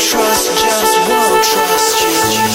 trust, just won't trust you.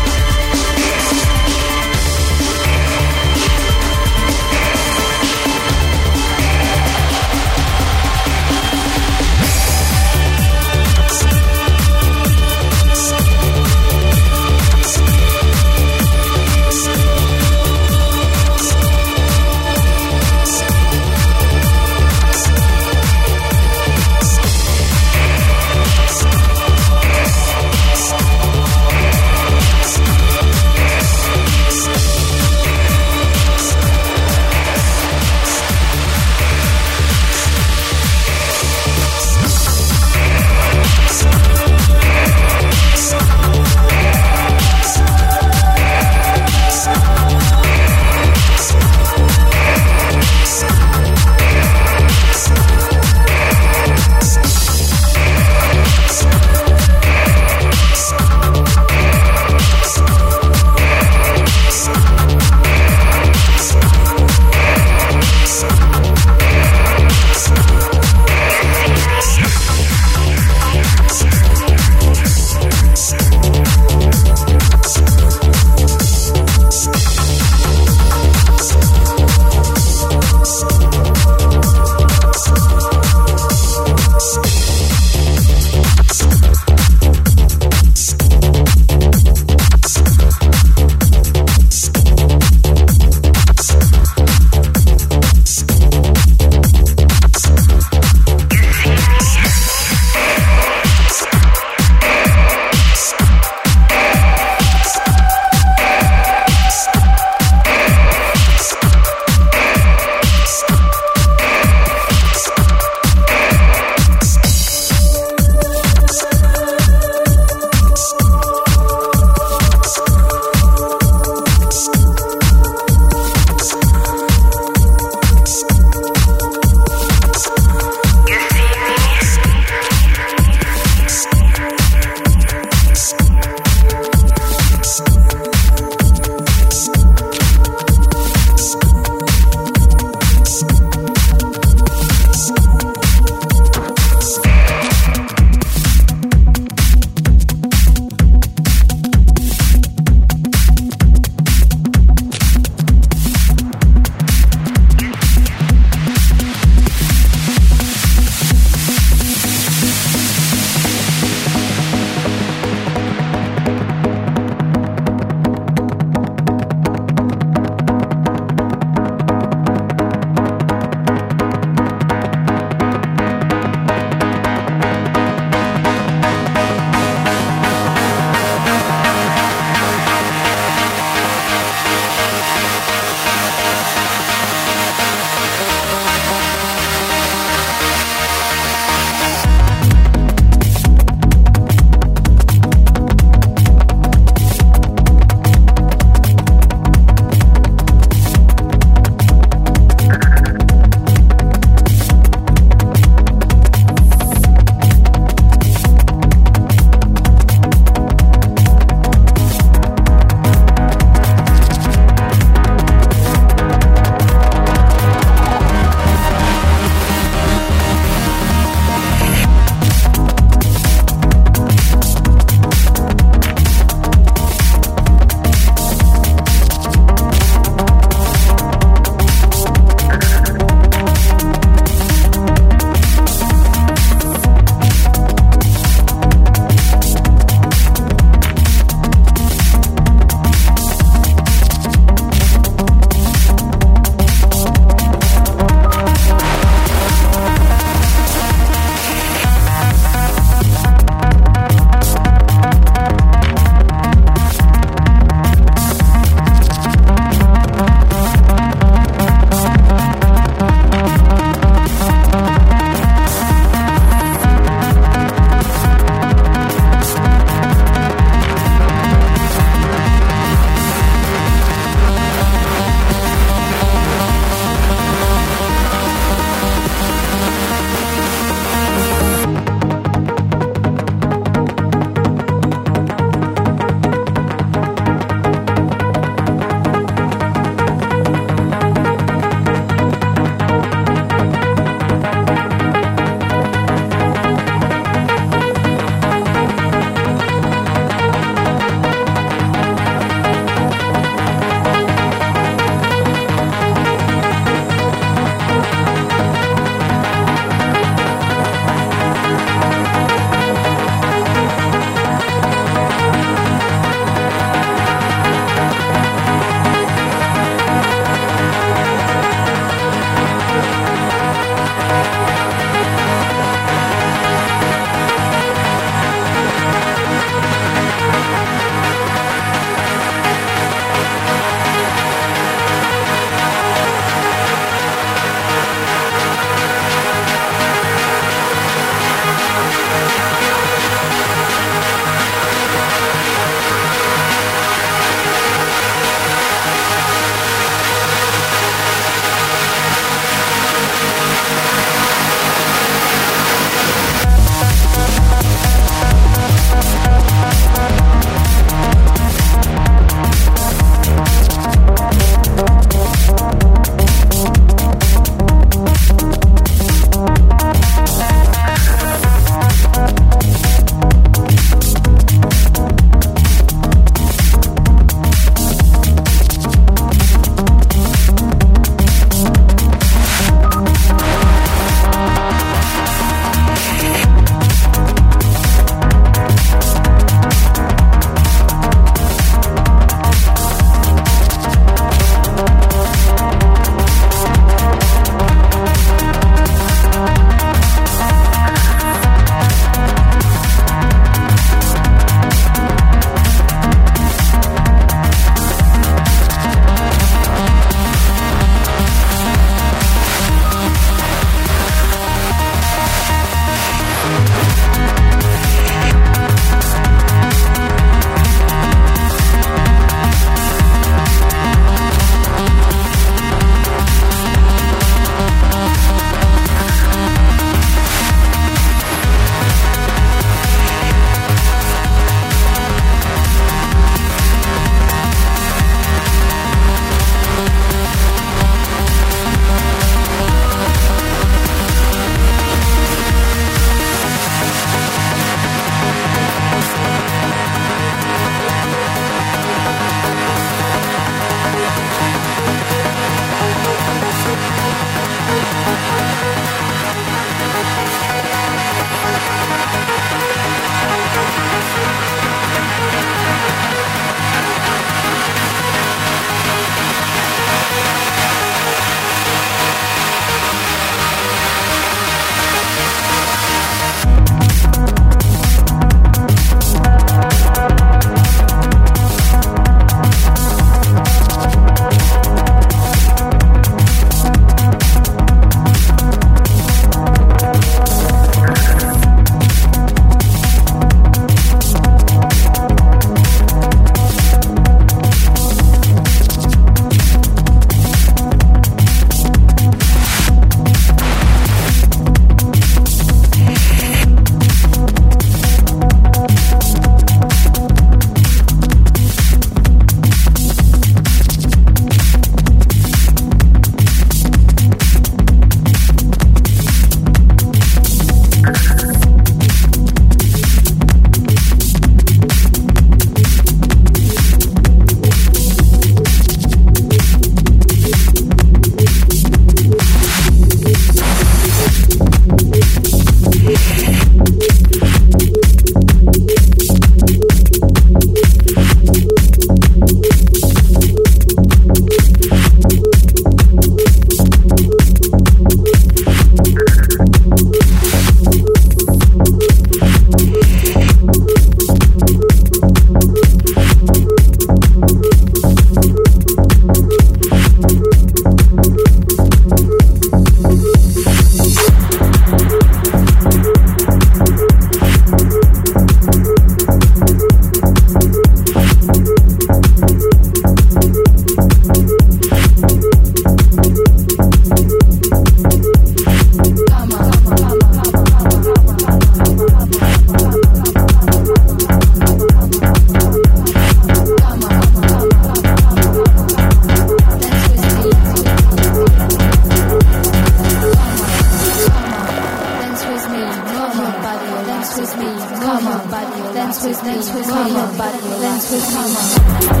this